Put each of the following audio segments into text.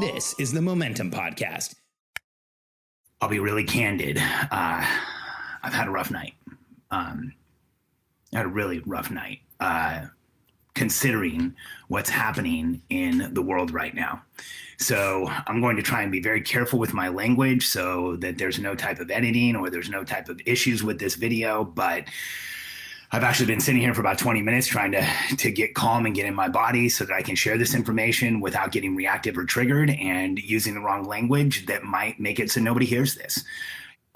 This is the Momentum Podcast. I'll be really candid. Uh, I've had a rough night. Um, I had a really rough night, uh, considering what's happening in the world right now. So I'm going to try and be very careful with my language so that there's no type of editing or there's no type of issues with this video. But I've actually been sitting here for about 20 minutes trying to to get calm and get in my body so that I can share this information without getting reactive or triggered and using the wrong language that might make it so nobody hears this.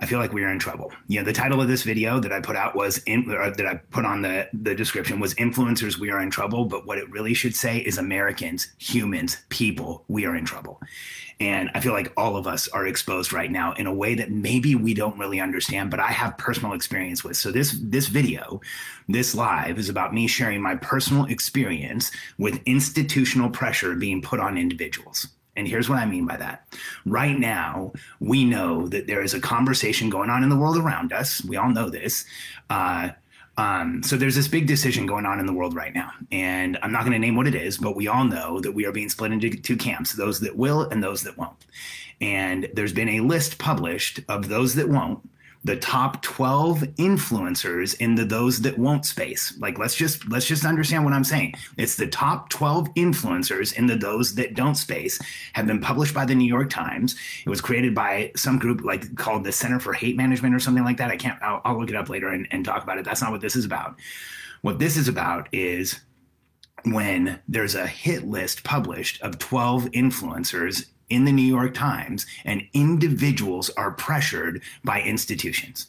I feel like we are in trouble. You know, the title of this video that I put out was in, that I put on the the description was influencers we are in trouble, but what it really should say is Americans, humans, people, we are in trouble. And I feel like all of us are exposed right now in a way that maybe we don't really understand, but I have personal experience with. So this this video, this live is about me sharing my personal experience with institutional pressure being put on individuals. And here's what I mean by that. Right now, we know that there is a conversation going on in the world around us. We all know this. Uh, um, so there's this big decision going on in the world right now, and I'm not going to name what it is, but we all know that we are being split into two camps: those that will and those that won't. And there's been a list published of those that won't, the top 12 influencers in the those that won't space. Like let's just let's just understand what i'm saying. It's the top 12 influencers in the those that don't space have been published by the new york times. It was created by some group like called the center for hate management or something like that. I can't i'll, I'll look it up later and, and talk about it. That's not what this is about. What this is about is when there's a hit list published of 12 influencers in the New York Times, and individuals are pressured by institutions.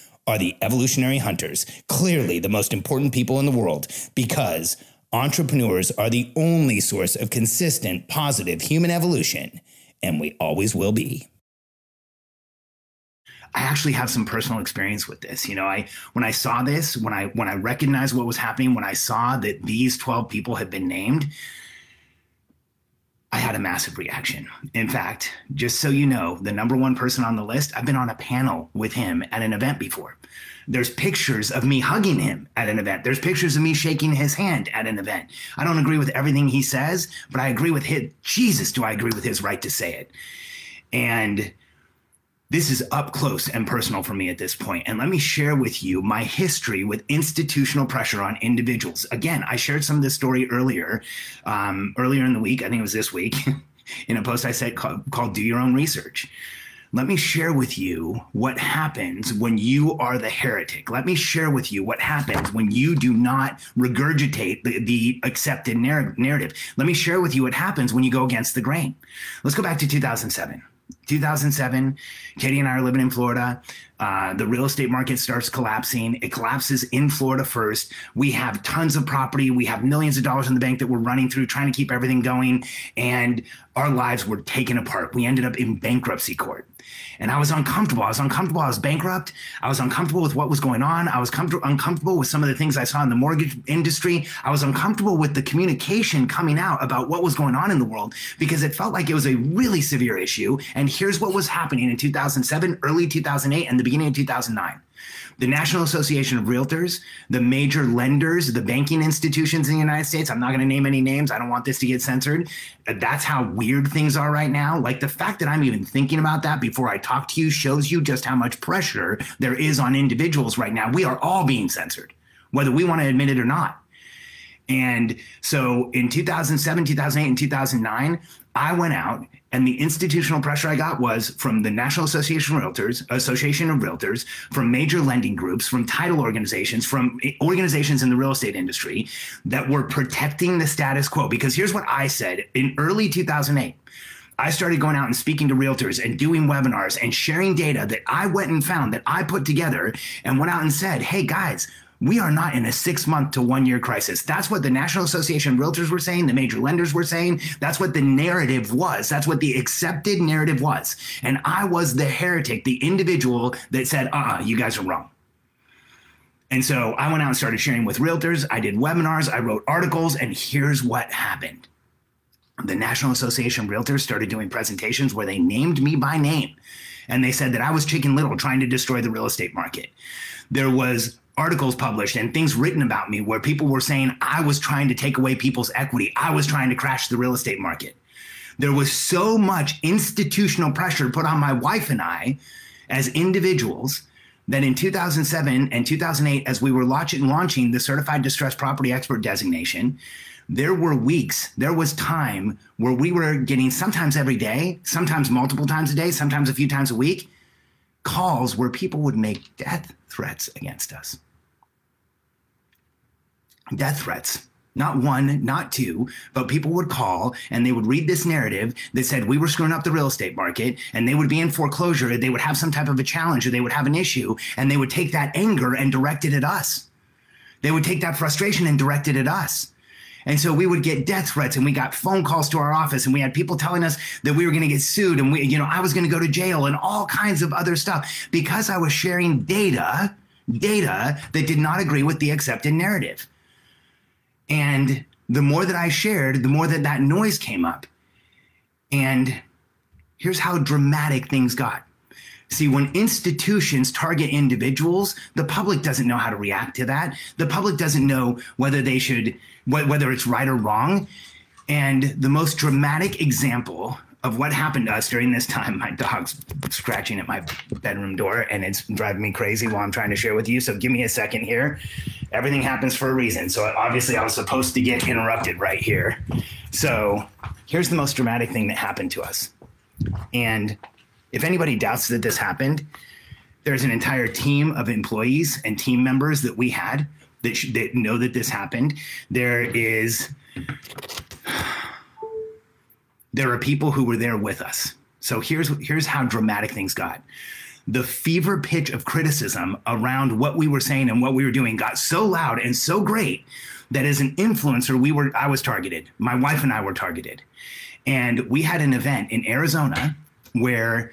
are the evolutionary hunters, clearly the most important people in the world, because entrepreneurs are the only source of consistent, positive human evolution, and we always will be. I actually have some personal experience with this. You know, I when I saw this, when I when I recognized what was happening, when I saw that these 12 people had been named, I had a massive reaction. In fact, just so you know, the number one person on the list, I've been on a panel with him at an event before. There's pictures of me hugging him at an event. There's pictures of me shaking his hand at an event. I don't agree with everything he says, but I agree with his Jesus, do I agree with his right to say it? And this is up close and personal for me at this point. And let me share with you my history with institutional pressure on individuals. Again, I shared some of this story earlier, um, earlier in the week. I think it was this week, in a post I said called, called "Do Your Own Research." Let me share with you what happens when you are the heretic. Let me share with you what happens when you do not regurgitate the, the accepted narrative. Let me share with you what happens when you go against the grain. Let's go back to 2007. 2007, Katie and I are living in Florida. Uh, the real estate market starts collapsing. It collapses in Florida first. We have tons of property. We have millions of dollars in the bank that we're running through, trying to keep everything going. And our lives were taken apart. We ended up in bankruptcy court. And I was uncomfortable. I was uncomfortable. I was bankrupt. I was uncomfortable with what was going on. I was com- uncomfortable with some of the things I saw in the mortgage industry. I was uncomfortable with the communication coming out about what was going on in the world because it felt like it was a really severe issue. And here's what was happening in 2007, early 2008, and the beginning of 2009 the National Association of Realtors, the major lenders, the banking institutions in the United States. I'm not going to name any names. I don't want this to get censored. Uh, that's how weird things are right now. Like the fact that I'm even thinking about that before I talk to you shows you just how much pressure there is on individuals right now. We are all being censored, whether we want to admit it or not. And so in 2007, 2008, and 2009, I went out And the institutional pressure I got was from the National Association of Realtors, Association of Realtors, from major lending groups, from title organizations, from organizations in the real estate industry that were protecting the status quo. Because here's what I said in early 2008. I started going out and speaking to realtors and doing webinars and sharing data that I went and found that I put together and went out and said, hey guys, we are not in a six month to one year crisis. That's what the National Association of Realtors were saying, the major lenders were saying. That's what the narrative was. That's what the accepted narrative was. And I was the heretic, the individual that said, uh uh-uh, you guys are wrong. And so I went out and started sharing with realtors. I did webinars, I wrote articles, and here's what happened the National Association of Realtors started doing presentations where they named me by name and they said that I was chicken little trying to destroy the real estate market. There was articles published and things written about me where people were saying I was trying to take away people's equity. I was trying to crash the real estate market. There was so much institutional pressure put on my wife and I as individuals that in 2007 and 2008 as we were launching, launching the certified distressed property expert designation, there were weeks, there was time where we were getting sometimes every day, sometimes multiple times a day, sometimes a few times a week, calls where people would make death threats against us. Death threats. Not one, not two, but people would call and they would read this narrative that said we were screwing up the real estate market and they would be in foreclosure. They would have some type of a challenge or they would have an issue and they would take that anger and direct it at us. They would take that frustration and direct it at us. And so we would get death threats and we got phone calls to our office and we had people telling us that we were going to get sued and we, you know, I was going to go to jail and all kinds of other stuff because I was sharing data, data that did not agree with the accepted narrative. And the more that I shared, the more that that noise came up. And here's how dramatic things got. See, when institutions target individuals, the public doesn't know how to react to that. The public doesn't know whether they should, whether it's right or wrong. And the most dramatic example of what happened to us during this time, my dog's scratching at my bedroom door and it's driving me crazy while I'm trying to share with you. So give me a second here. Everything happens for a reason. So obviously, I was supposed to get interrupted right here. So here's the most dramatic thing that happened to us. And if anybody doubts that this happened, there's an entire team of employees and team members that we had that, sh- that know that this happened. There is, there are people who were there with us. So here's here's how dramatic things got. The fever pitch of criticism around what we were saying and what we were doing got so loud and so great that as an influencer, we were I was targeted. My wife and I were targeted. And we had an event in Arizona where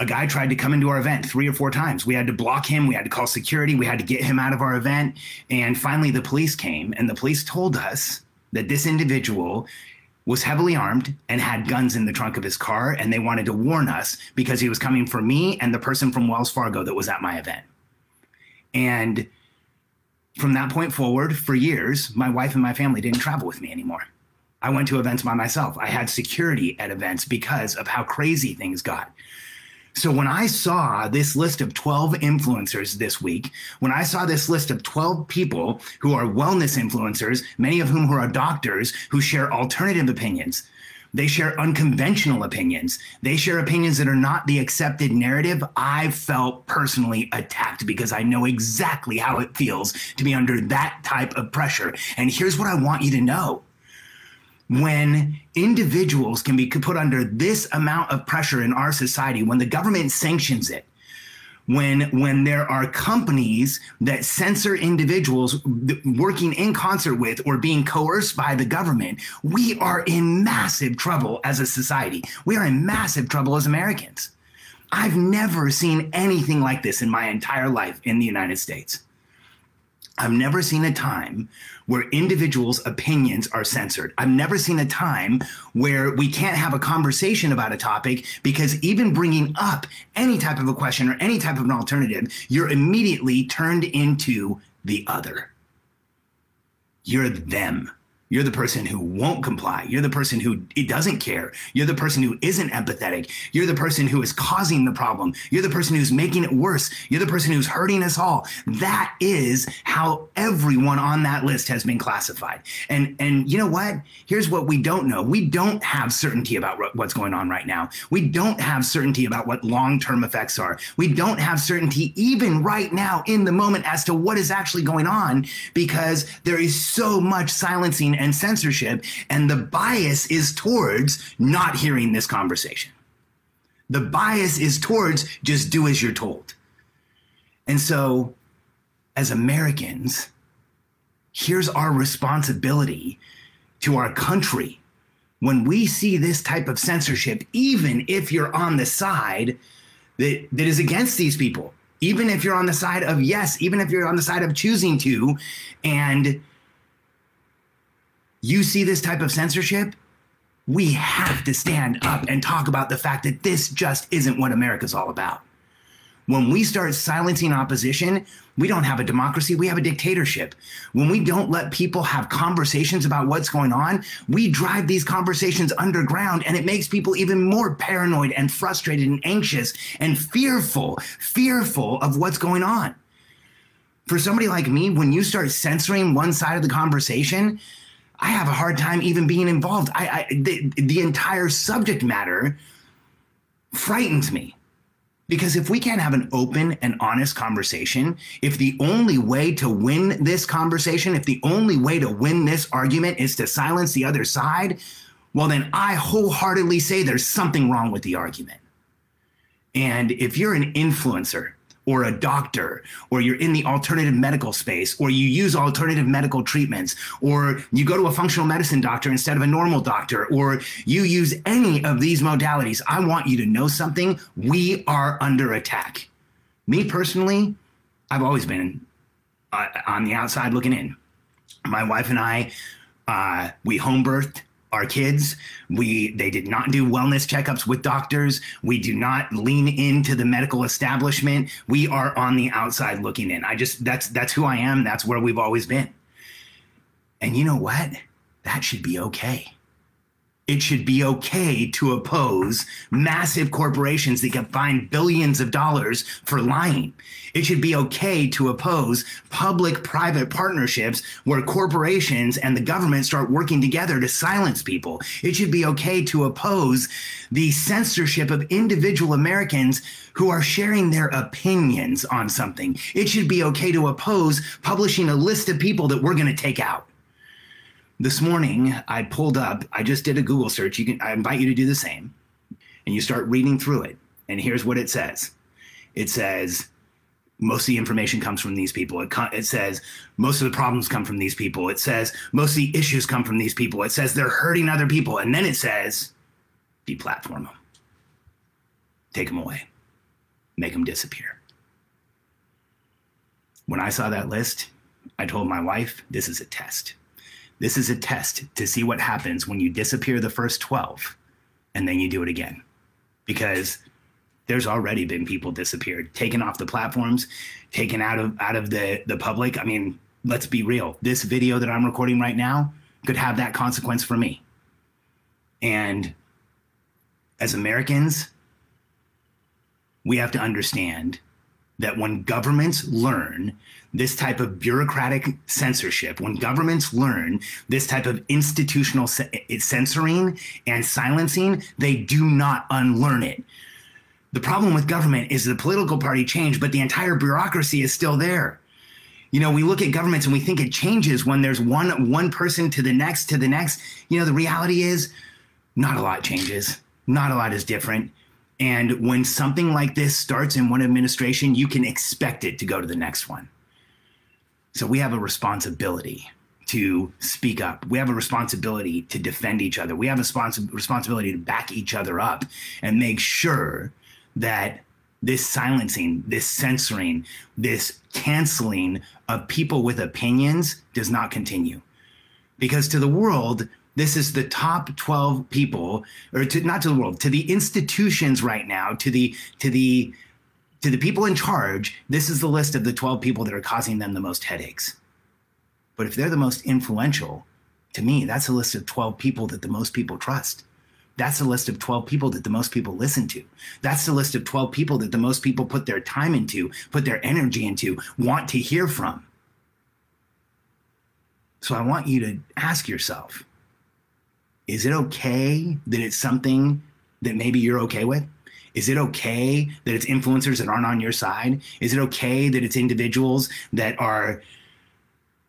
a guy tried to come into our event three or four times. We had to block him. We had to call security. We had to get him out of our event. And finally, the police came, and the police told us that this individual was heavily armed and had guns in the trunk of his car. And they wanted to warn us because he was coming for me and the person from Wells Fargo that was at my event. And from that point forward, for years, my wife and my family didn't travel with me anymore. I went to events by myself. I had security at events because of how crazy things got. So when I saw this list of 12 influencers this week, when I saw this list of 12 people who are wellness influencers, many of whom who are doctors who share alternative opinions, they share unconventional opinions. They share opinions that are not the accepted narrative. I felt personally attacked because I know exactly how it feels to be under that type of pressure. And here's what I want you to know when individuals can be put under this amount of pressure in our society, when the government sanctions it, when when there are companies that censor individuals working in concert with or being coerced by the government we are in massive trouble as a society. We are in massive trouble as americans. I've never seen anything like this in my entire life in the united states I've never seen a time where individuals' opinions are censored. I've never seen a time where we can't have a conversation about a topic because even bringing up any type of a question or any type of an alternative, you're immediately turned into the other. You're them. You're the person who won't comply. You're the person who it doesn't care. You're the person who isn't empathetic. You're the person who is causing the problem. You're the person who's making it worse. You're the person who's hurting us all. That is how everyone on that list has been classified. And and you know what? Here's what we don't know. We don't have certainty about what's going on right now. We don't have certainty about what long-term effects are. We don't have certainty even right now in the moment as to what is actually going on because there is so much silencing and censorship. And the bias is towards not hearing this conversation. The bias is towards just do as you're told. And so, as Americans, here's our responsibility to our country. When we see this type of censorship, even if you're on the side that, that is against these people, even if you're on the side of yes, even if you're on the side of choosing to, and you see this type of censorship, we have to stand up and talk about the fact that this just isn't what America's all about. When we start silencing opposition, we don't have a democracy, we have a dictatorship. When we don't let people have conversations about what's going on, we drive these conversations underground and it makes people even more paranoid and frustrated and anxious and fearful, fearful of what's going on. For somebody like me, when you start censoring one side of the conversation, I have a hard time even being involved. I, I the, the entire subject matter frightens me. Because if we can't have an open and honest conversation, if the only way to win this conversation, if the only way to win this argument is to silence the other side, well, then I wholeheartedly say there's something wrong with the argument. And if you're an influencer, or a doctor, or you're in the alternative medical space, or you use alternative medical treatments, or you go to a functional medicine doctor instead of a normal doctor, or you use any of these modalities, I want you to know something. We are under attack. Me personally, I've always been uh, on the outside looking in. My wife and I, uh, we home birthed our kids. We they did not do wellness checkups with doctors. We do not lean into the medical establishment. We are on the outside looking in. I just that's that's who I am. That's where we've always been. And you know what? That should be okay it should be okay to oppose massive corporations that can find billions of dollars for lying. It should be okay to oppose public private partnerships where corporations and the government start working together to silence people. It should be okay to oppose the censorship of individual Americans who are sharing their opinions on something. It should be okay to oppose publishing a list of people that we're going to take out this morning I pulled up, I just did a Google search. You can I invite you to do the same. And you start reading through it. And here's what it says. It says most of the information comes from these people. It, it says most of the problems come from these people. It says most of the issues come from these people. It says they're hurting other people. And then it says deplatform them. Take them away. Make them disappear. When I saw that list, I told my wife, this is a test. This is a test to see what happens when you disappear the first 12 and then you do it again. Because there's already been people disappeared, taken off the platforms, taken out of out of the the public. I mean, let's be real. This video that I'm recording right now could have that consequence for me. And as Americans, we have to understand that when governments learn this type of bureaucratic censorship, when governments learn this type of institutional eh, censoring and silencing, they do not unlearn it. The problem with government is the political party changed, but the entire bureaucracy is still there. You know, we look at governments and we think it changes when there's one one person to the next to the next. You know, the reality is not a lot changes. Not a lot is different. And when something like this starts in one administration, you can expect it to go to the next one. So we have a responsibility to speak up. We have a responsibility to defend each other. We have a spons- responsibility to back each other up and make sure that this silencing, this censoring, this canceling of people with opinions does not continue. Because to the world, this is the top 12 people or to not to the world, to the institutions right now, to the to the to the people in charge, this is the list of the 12 people that are causing them the most headaches. But if they're the most influential, To me, that's a list of 12 people that the most people trust. That's a list of 12 people that the most people listen to. That's the list of 12 people that the most people put their time into, put their energy into, want to hear from. So I want you to ask yourself is it okay that it's something that maybe you're okay with? Is it okay that it's influencers that aren't on your side? Is it okay that it's individuals that are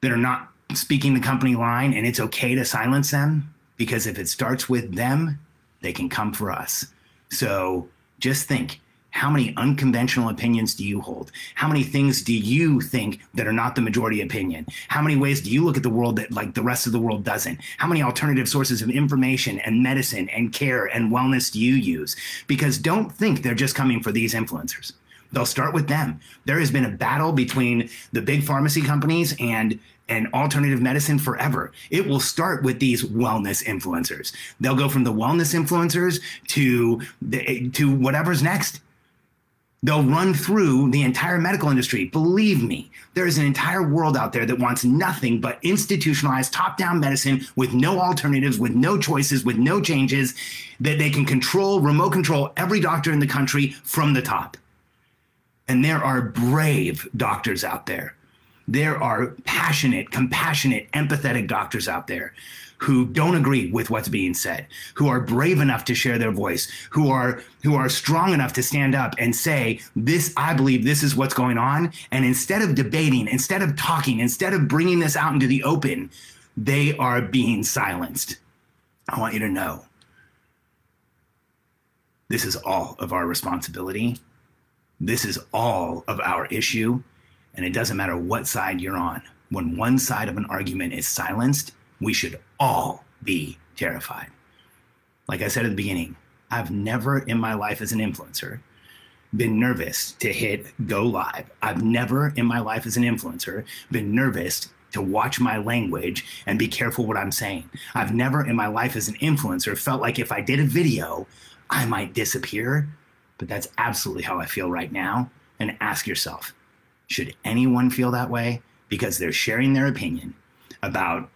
that are not speaking the company line and it's okay to silence them? Because if it starts with them, they can come for us. So just think how many unconventional opinions do you hold? How many things do you think that are not the majority opinion? How many ways do you look at the world that like the rest of the world doesn't? How many alternative sources of information and medicine and care and wellness do you use? Because don't think they're just coming for these influencers. They'll start with them. There has been a battle between the big pharmacy companies and and alternative medicine forever. It will start with these wellness influencers. They'll go from the wellness influencers to the, to whatever's next. They'll run through the entire medical industry. Believe me, there is an entire world out there that wants nothing but institutionalized top down medicine with no alternatives, with no choices, with no changes, that they can control, remote control every doctor in the country from the top. And there are brave doctors out there. There are passionate, compassionate, empathetic doctors out there who don't agree with what's being said, who are brave enough to share their voice, who are who are strong enough to stand up and say, "This I believe this is what's going on." And instead of debating, instead of talking, instead of bringing this out into the open, they are being silenced. I want you to know this is all of our responsibility. This is all of our issue. And it doesn't matter what side you're on. When one side of an argument is silenced, we should all be terrified. Like I said at the beginning, I've never in my life as an influencer been nervous to hit go live. I've never in my life as an influencer been nervous to watch my language and be careful what I'm saying. I've never in my life as an influencer felt like if I did a video, I might disappear. But that's absolutely how I feel right now. And ask yourself should anyone feel that way? Because they're sharing their opinion about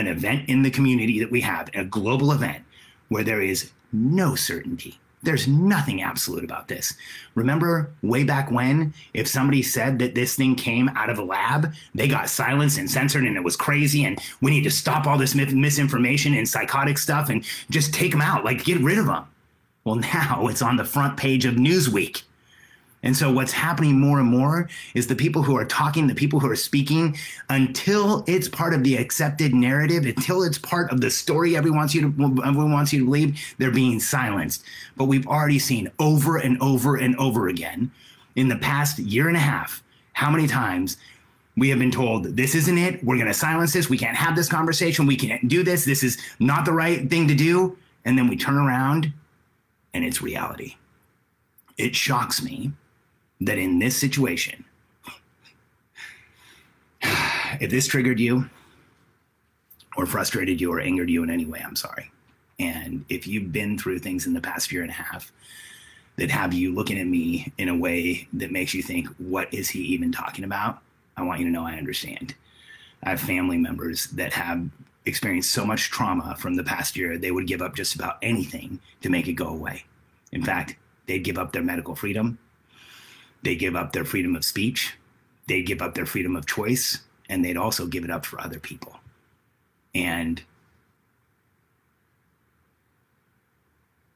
an event in the community that we have, a global event where there is no certainty. There's nothing absolute about this. Remember way back when, if somebody said that this thing came out of a lab, they got silenced and censored and it was crazy and we need to stop all this misinformation and psychotic stuff and just take them out, like get rid of them. Well, now it's on the front page of Newsweek. And so what's happening more and more is the people who are talking, the people who are speaking, until it's part of the accepted narrative, until it's part of the story everyone wants you to everyone wants you to believe, they're being silenced. But we've already seen over and over and over again in the past year and a half how many times we have been told this isn't it. We're going to silence this. We can't have this conversation. We can't do this. This is not the right thing to do. And then we turn around and it's reality. It shocks me that in this situation, if this triggered you or frustrated you or angered you in any way, I'm sorry. And if you've been through things in the past year and a half that have you looking at me in a way that makes you think, what is he even talking about? I want you to know I understand. I have family members that have experienced so much trauma from the past year, they would give up just about anything to make it go away. In fact, they'd give up their medical freedom, they give up their freedom of speech, they give up their freedom of choice, and they'd also give it up for other people. And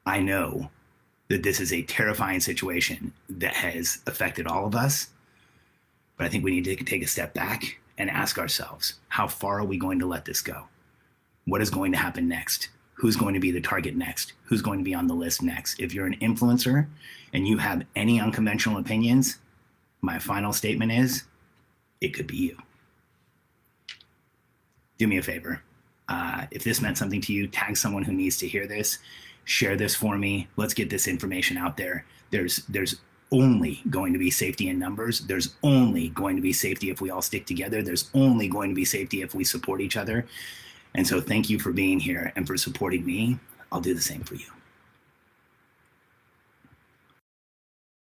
I know that this is a terrifying situation that has affected all of us. But I think we need to take a step back and ask ourselves how far are we going to let this go? What is going to happen next? Who's going to be the target next, who's going to be on the list next. If you're an influencer and you have any unconventional opinions, my final statement is it could be you. Do me a favor. Uh, if this meant something to you, tag someone who needs to hear this. Share this for me. Let's get this information out there. There's there's only going to be safety in numbers. There's only going to be safety if we all stick together. There's only going to be safety if we support each other. And so thank you for being here and for supporting me. I'll do the same for you.